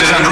This is Andrea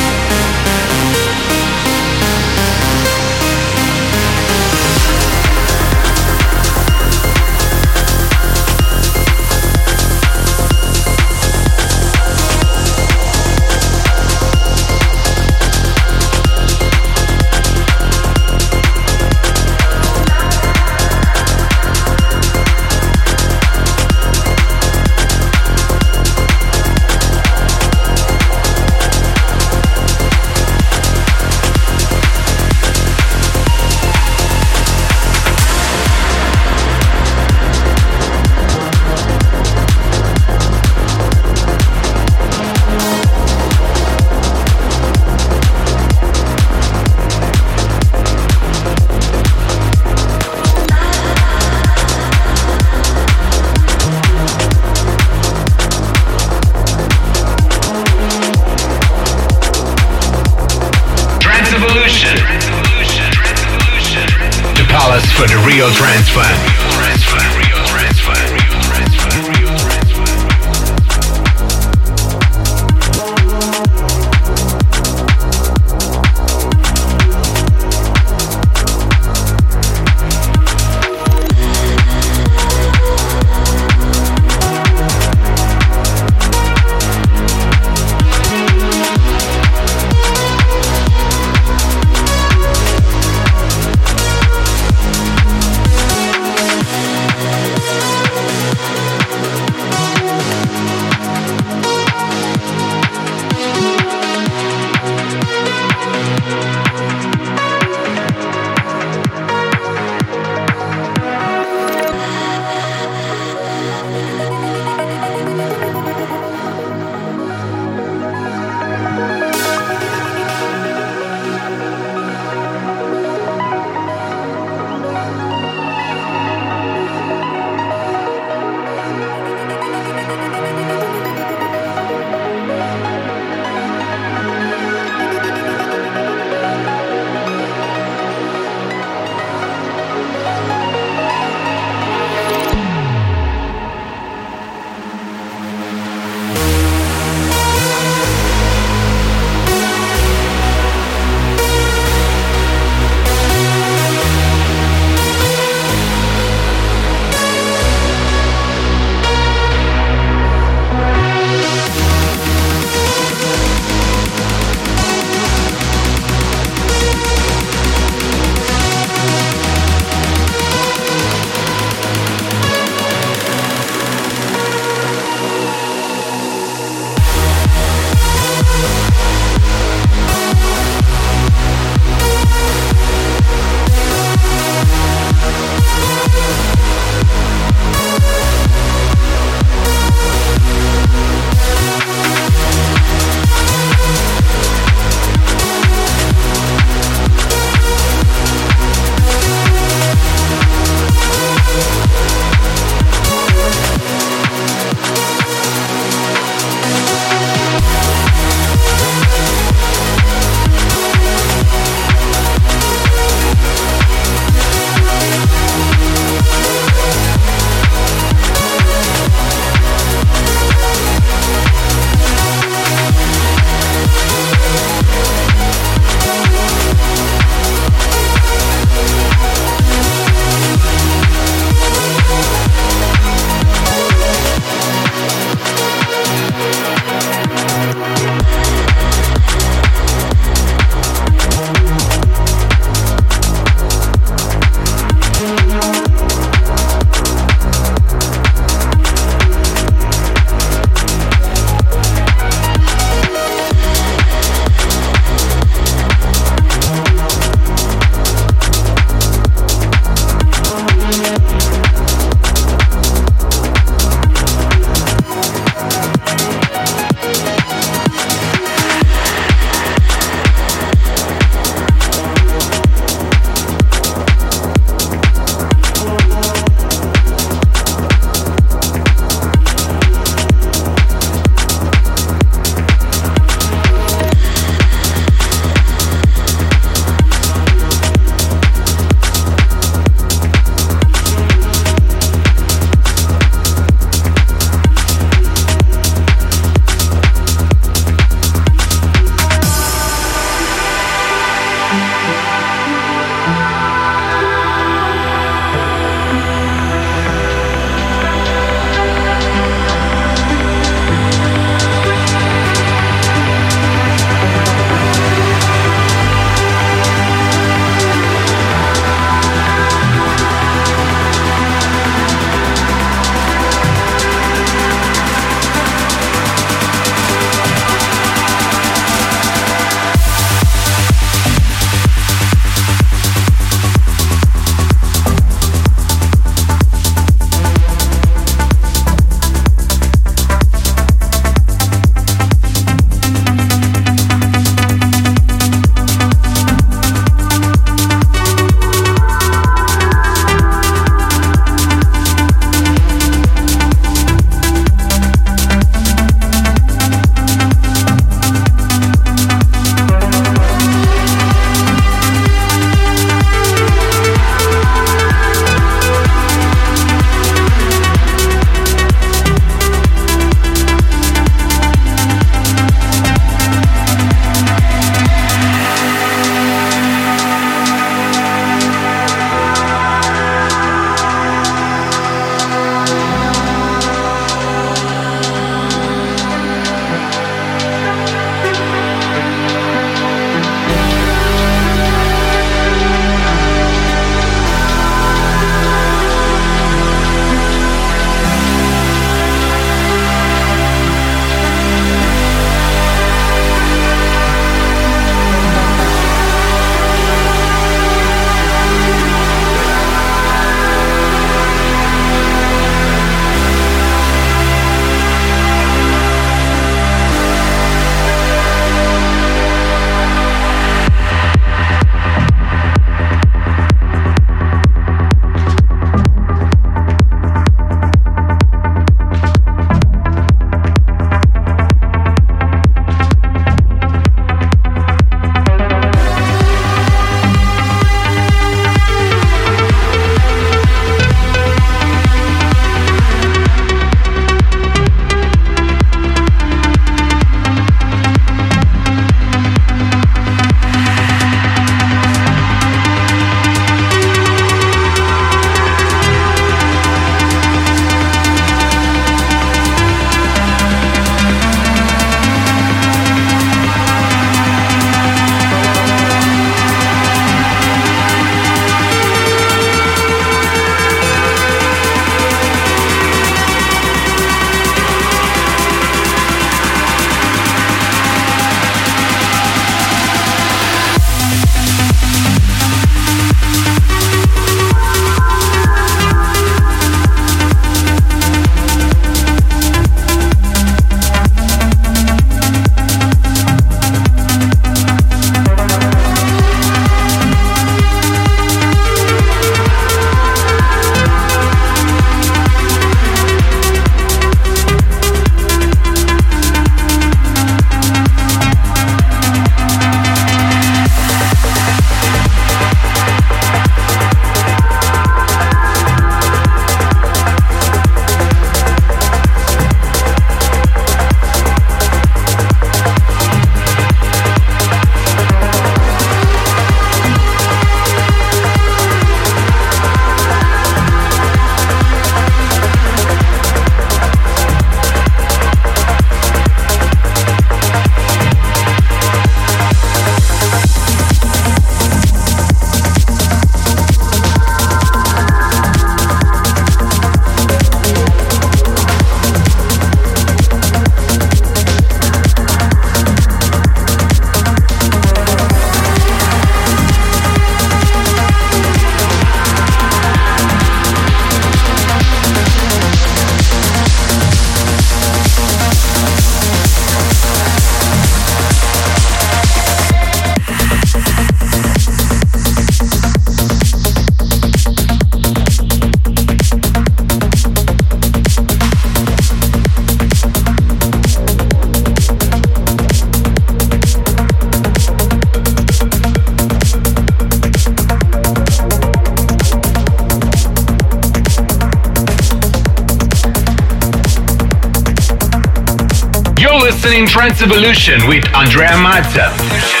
Trance Evolution with Andrea Mazza.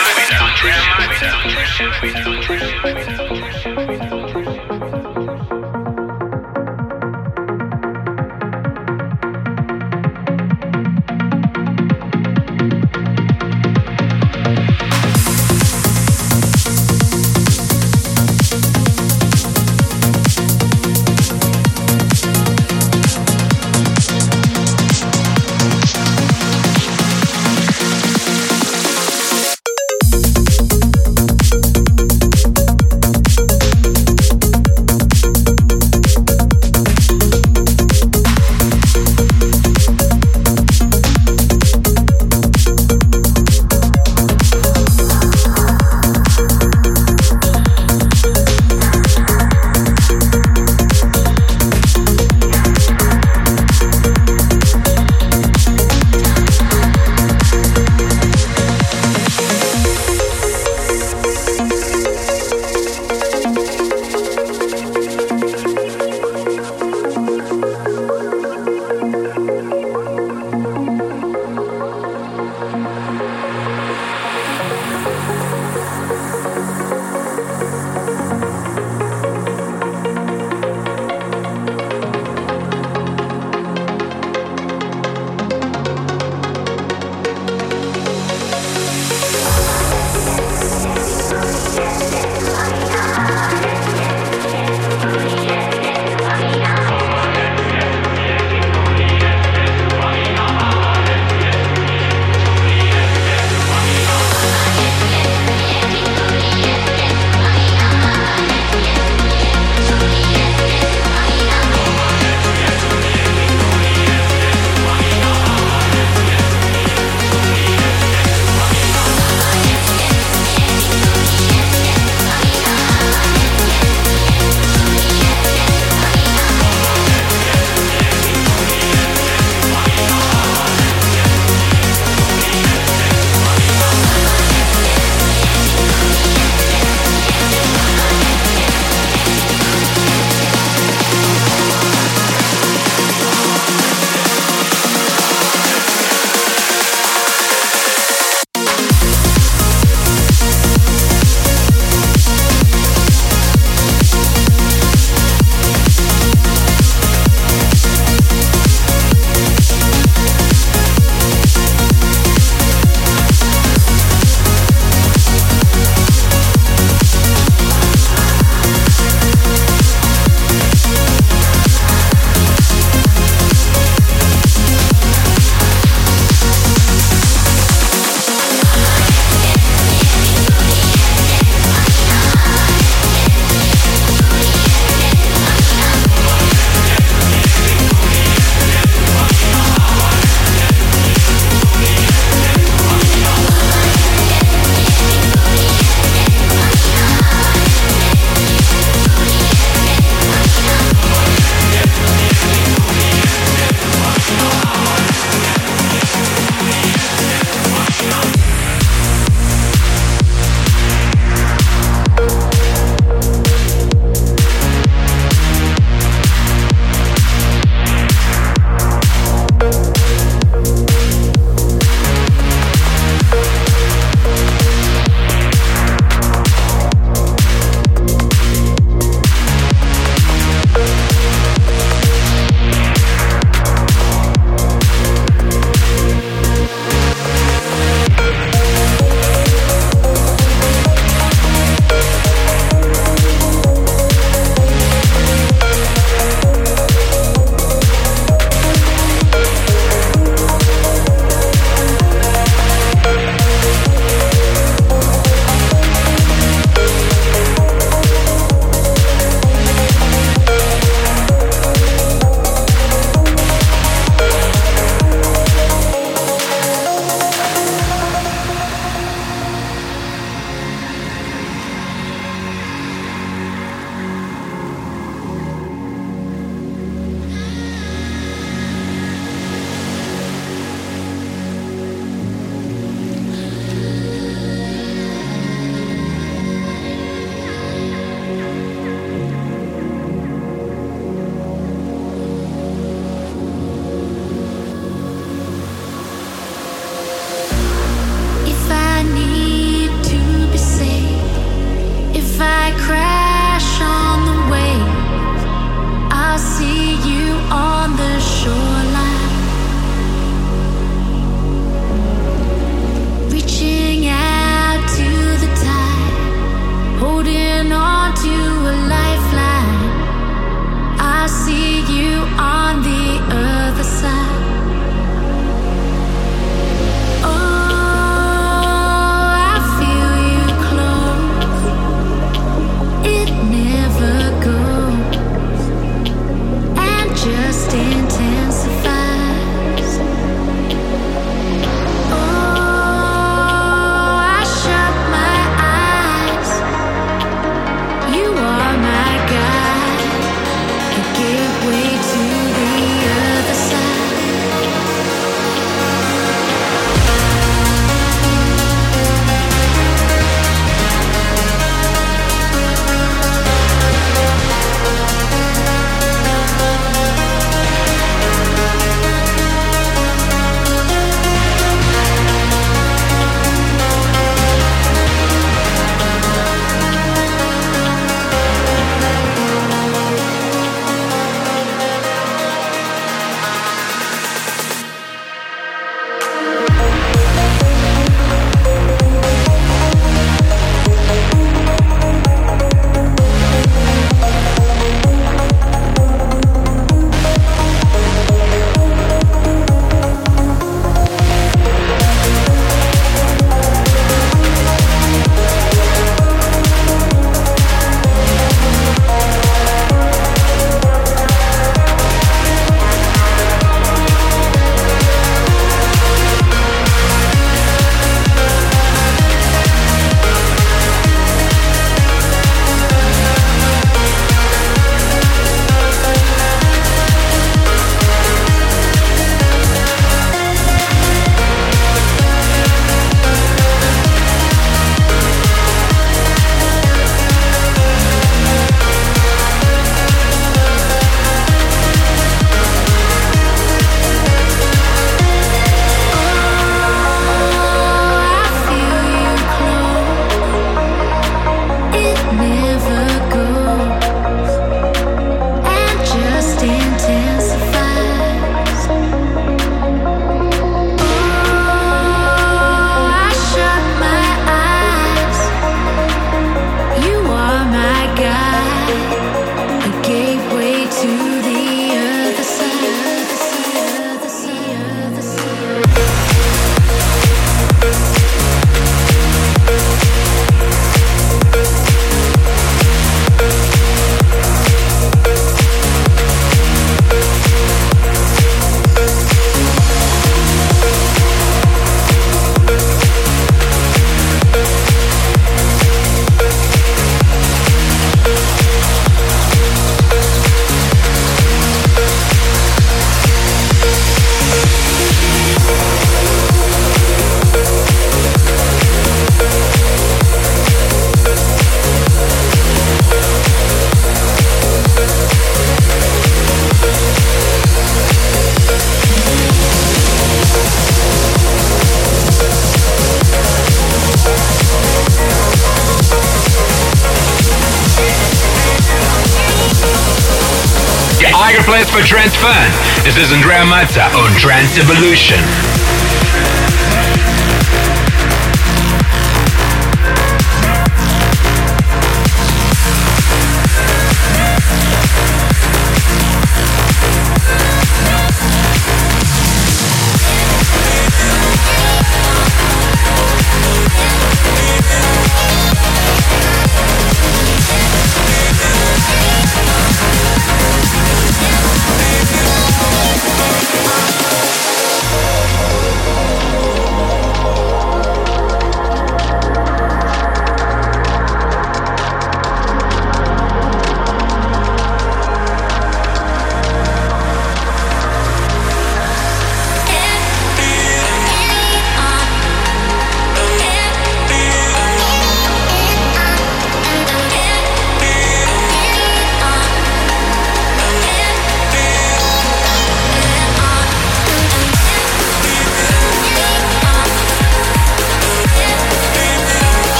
This is Andrea Mazza on Trance Evolution.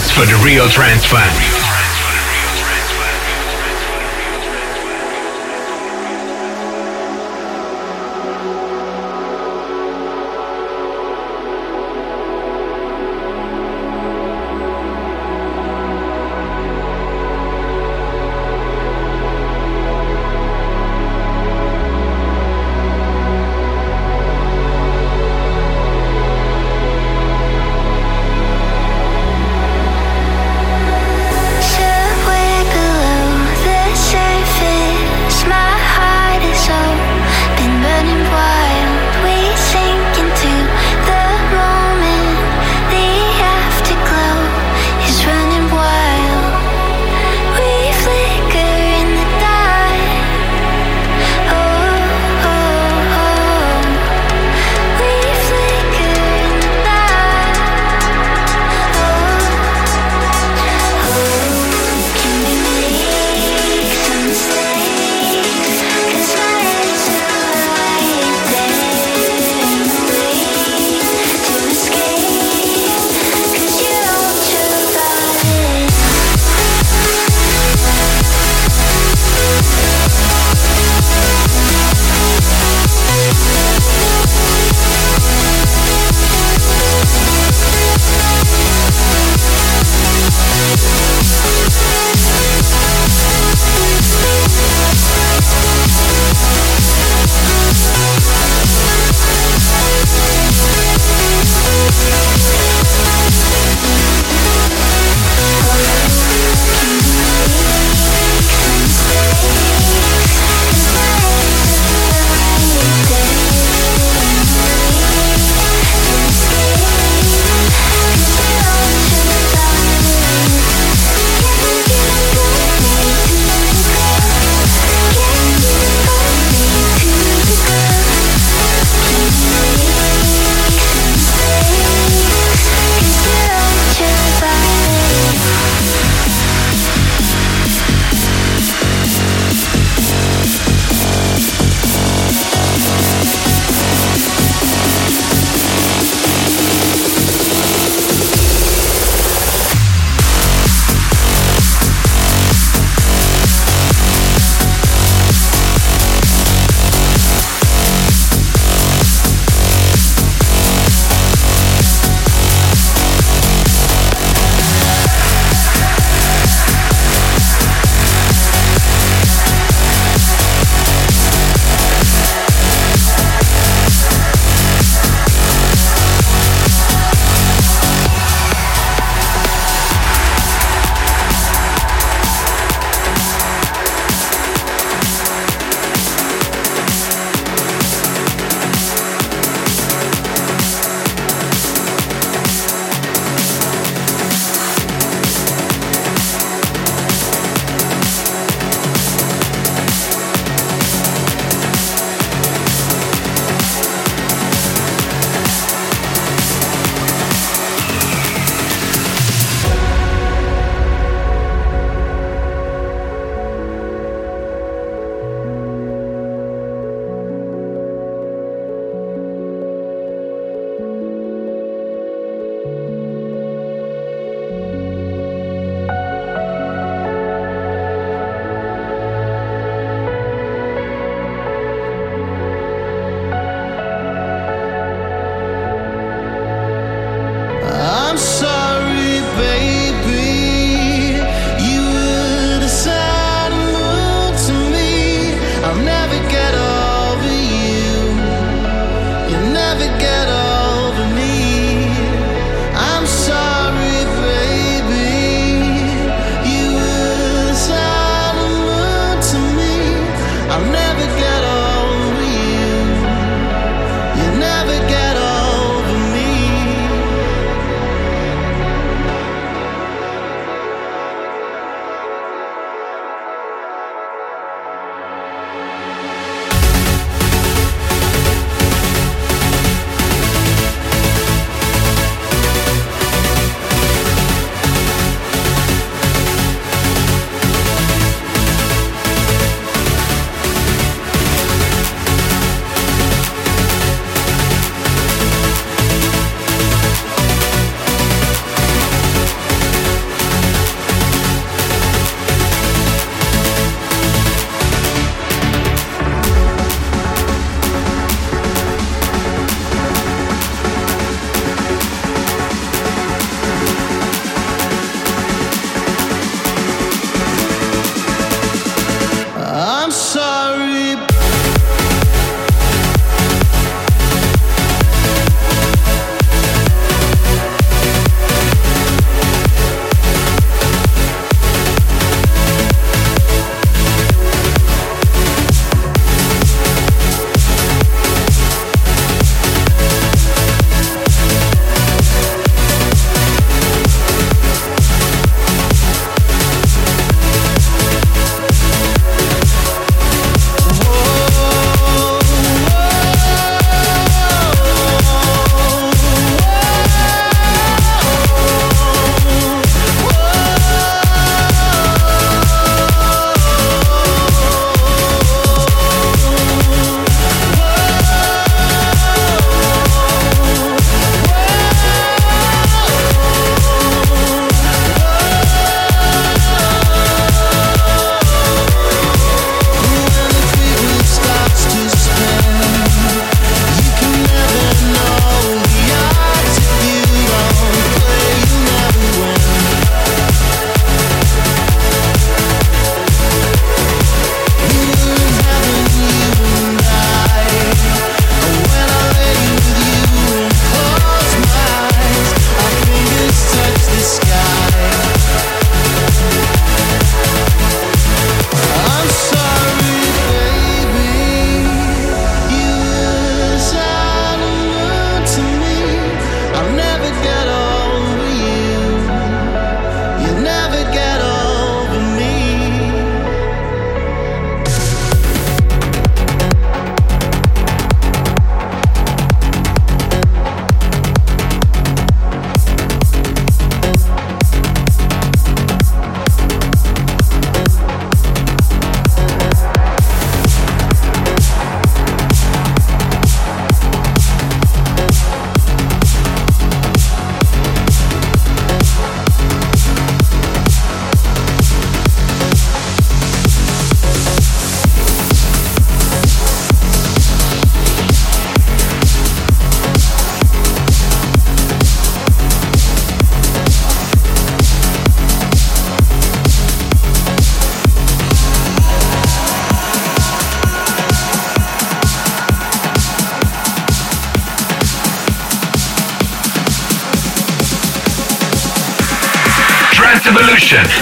Palace for the real trance fan.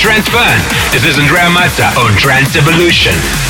Place. This is Andrea Mazza on Trance Evolution.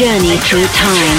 Journey through time.